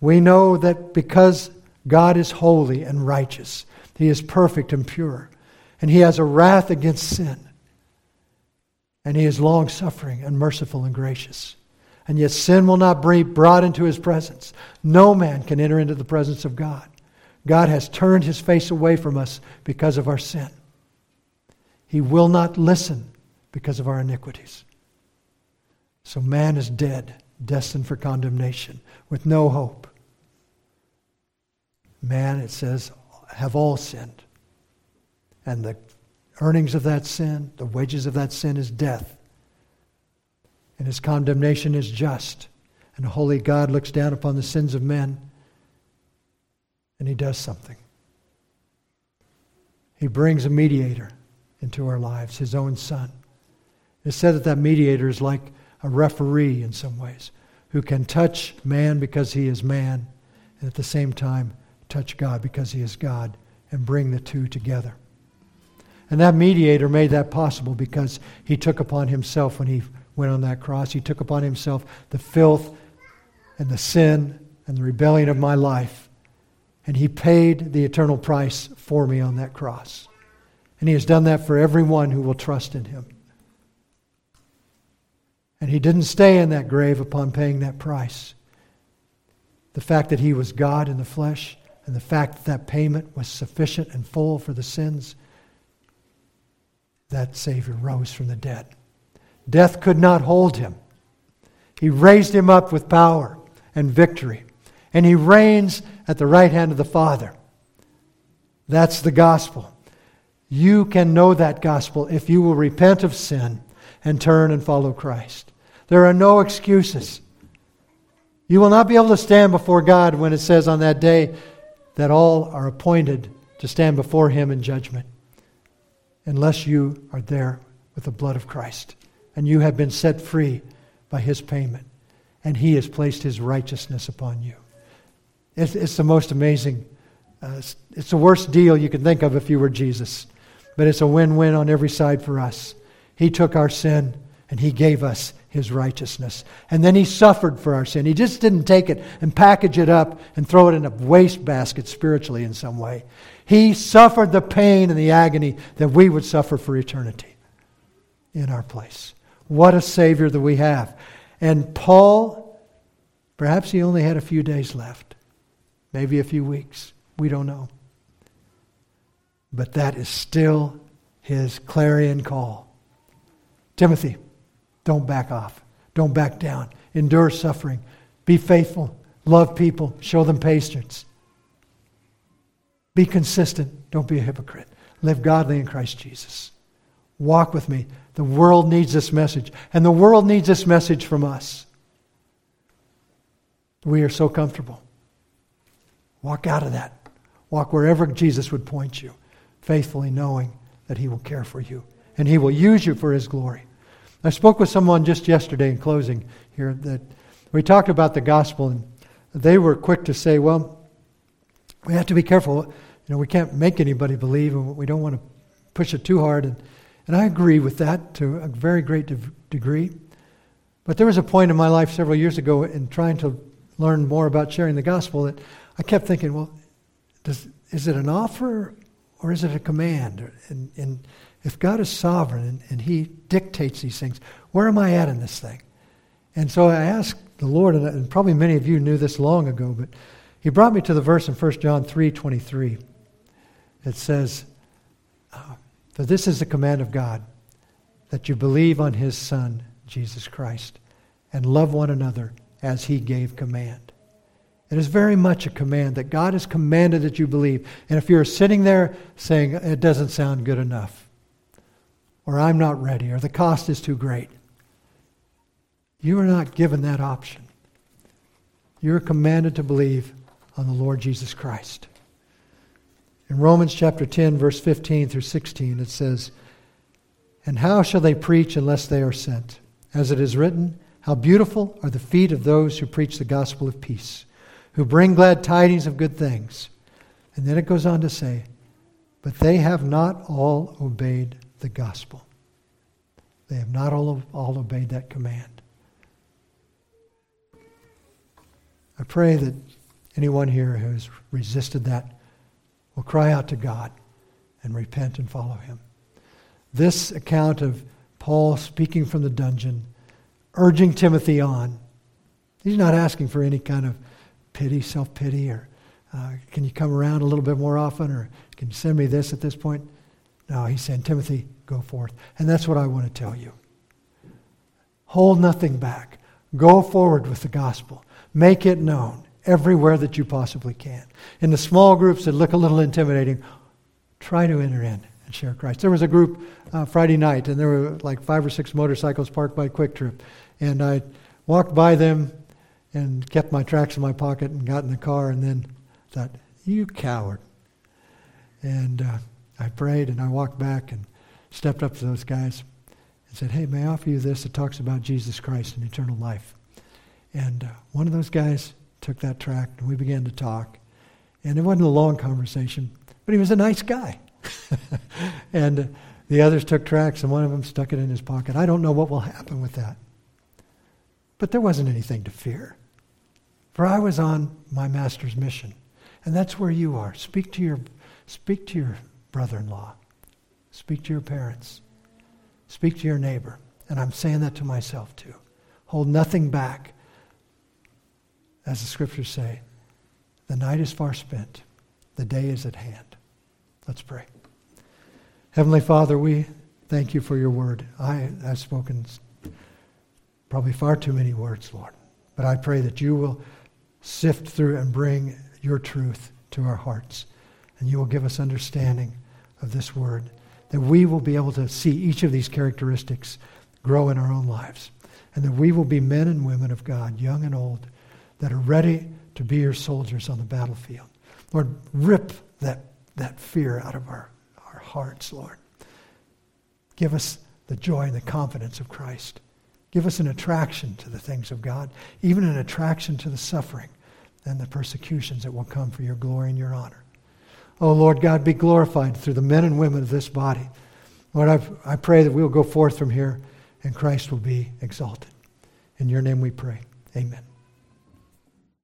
S1: We know that because God is holy and righteous, He is perfect and pure, and He has a wrath against sin, and He is long suffering and merciful and gracious. And yet sin will not be brought into His presence. No man can enter into the presence of God. God has turned His face away from us because of our sin. He will not listen because of our iniquities. So man is dead, destined for condemnation, with no hope. Man, it says, have all sinned. And the earnings of that sin, the wages of that sin is death. And his condemnation is just. And a holy God looks down upon the sins of men and he does something. He brings a mediator into our lives, his own son. It's said that that mediator is like a referee in some ways who can touch man because he is man and at the same time touch God because he is God and bring the two together. And that mediator made that possible because he took upon himself when he went on that cross, he took upon himself the filth and the sin and the rebellion of my life. And he paid the eternal price for me on that cross. And he has done that for everyone who will trust in him. And he didn't stay in that grave upon paying that price. The fact that he was God in the flesh and the fact that that payment was sufficient and full for the sins, that Savior rose from the dead. Death could not hold him. He raised him up with power and victory, and he reigns at the right hand of the Father. That's the gospel. You can know that gospel if you will repent of sin and turn and follow Christ. There are no excuses. You will not be able to stand before God when it says on that day that all are appointed to stand before Him in judgment unless you are there with the blood of Christ and you have been set free by His payment and He has placed His righteousness upon you. It's, it's the most amazing, uh, it's the worst deal you can think of if you were Jesus, but it's a win win on every side for us. He took our sin and He gave us his righteousness. And then he suffered for our sin. He just didn't take it and package it up and throw it in a wastebasket spiritually in some way. He suffered the pain and the agony that we would suffer for eternity in our place. What a Savior that we have. And Paul, perhaps he only had a few days left, maybe a few weeks. We don't know. But that is still his clarion call. Timothy, don't back off. Don't back down. Endure suffering. Be faithful. Love people. Show them patience. Be consistent. Don't be a hypocrite. Live godly in Christ Jesus. Walk with me. The world needs this message, and the world needs this message from us. We are so comfortable. Walk out of that. Walk wherever Jesus would point you, faithfully knowing that He will care for you and He will use you for His glory. I spoke with someone just yesterday in closing here that we talked about the gospel, and they were quick to say, well, we have to be careful. You know, we can't make anybody believe, and we don't want to push it too hard. And, and I agree with that to a very great de- degree. But there was a point in my life several years ago in trying to learn more about sharing the gospel that I kept thinking, well, does, is it an offer or is it a command? And, and if God is sovereign and, and, He dictates these things, where am I at in this thing? And so I asked the Lord, and, and probably many of you knew this long ago, but He brought me to the verse in 1 John 3 23. It says, For this is the command of God, that you believe on His Son, Jesus Christ, and love one another as He gave command. It is very much a command that God has commanded that you believe. And if you're sitting there saying, it doesn't sound good enough, or I'm not ready, or the cost is too great. You are not given that option. You're commanded to believe on the Lord Jesus Christ. In Romans chapter 10, verse 15 through 16, it says, And how shall they preach unless they are sent? As it is written, How beautiful are the feet of those who preach the gospel of peace, who bring glad tidings of good things. And then it goes on to say, But they have not all obeyed the gospel. They have not all, all obeyed that command. I pray that anyone here who has resisted that will cry out to God and repent and follow him. This account of Paul speaking from the dungeon, urging Timothy on, he's not asking for any kind of pity, self pity, or uh, can you come around a little bit more often, or can you send me this at this point? No, he's saying, Timothy, go forth. And that's what I want to tell you. Hold nothing back. Go forward with the gospel. Make it known everywhere that you possibly can. In the small groups that look a little intimidating, try to enter in and share Christ. There was a group uh, Friday night, and there were like five or six motorcycles parked by QuikTrip. And I walked by them and kept my tracks in my pocket and got in the car and then thought, You coward. And uh, I prayed and I walked back and stepped up to those guys and said, Hey, may I offer you this It talks about Jesus Christ and eternal life? And uh, one of those guys took that tract and we began to talk. And it wasn't a long conversation, but he was a nice guy. and the others took tracts and one of them stuck it in his pocket. I don't know what will happen with that. But there wasn't anything to fear. For I was on my master's mission. And that's where you are. Speak to your, speak to your brother in law. Speak to your parents. Speak to your neighbor. And I'm saying that to myself too. Hold nothing back. As the scriptures say, the night is far spent, the day is at hand. Let's pray. Heavenly Father, we thank you for your word. I have spoken probably far too many words, Lord. But I pray that you will sift through and bring your truth to our hearts. And you will give us understanding of this word, that we will be able to see each of these characteristics grow in our own lives, and that we will be men and women of God, young and old, that are ready to be your soldiers on the battlefield. Lord, rip that, that fear out of our, our hearts, Lord. Give us the joy and the confidence of Christ. Give us an attraction to the things of God, even an attraction to the suffering and the persecutions that will come for your glory and your honor. Oh, Lord God, be glorified through the men and women of this body. Lord, I, I pray that we'll go forth from here and Christ will be exalted. In your name we pray. Amen.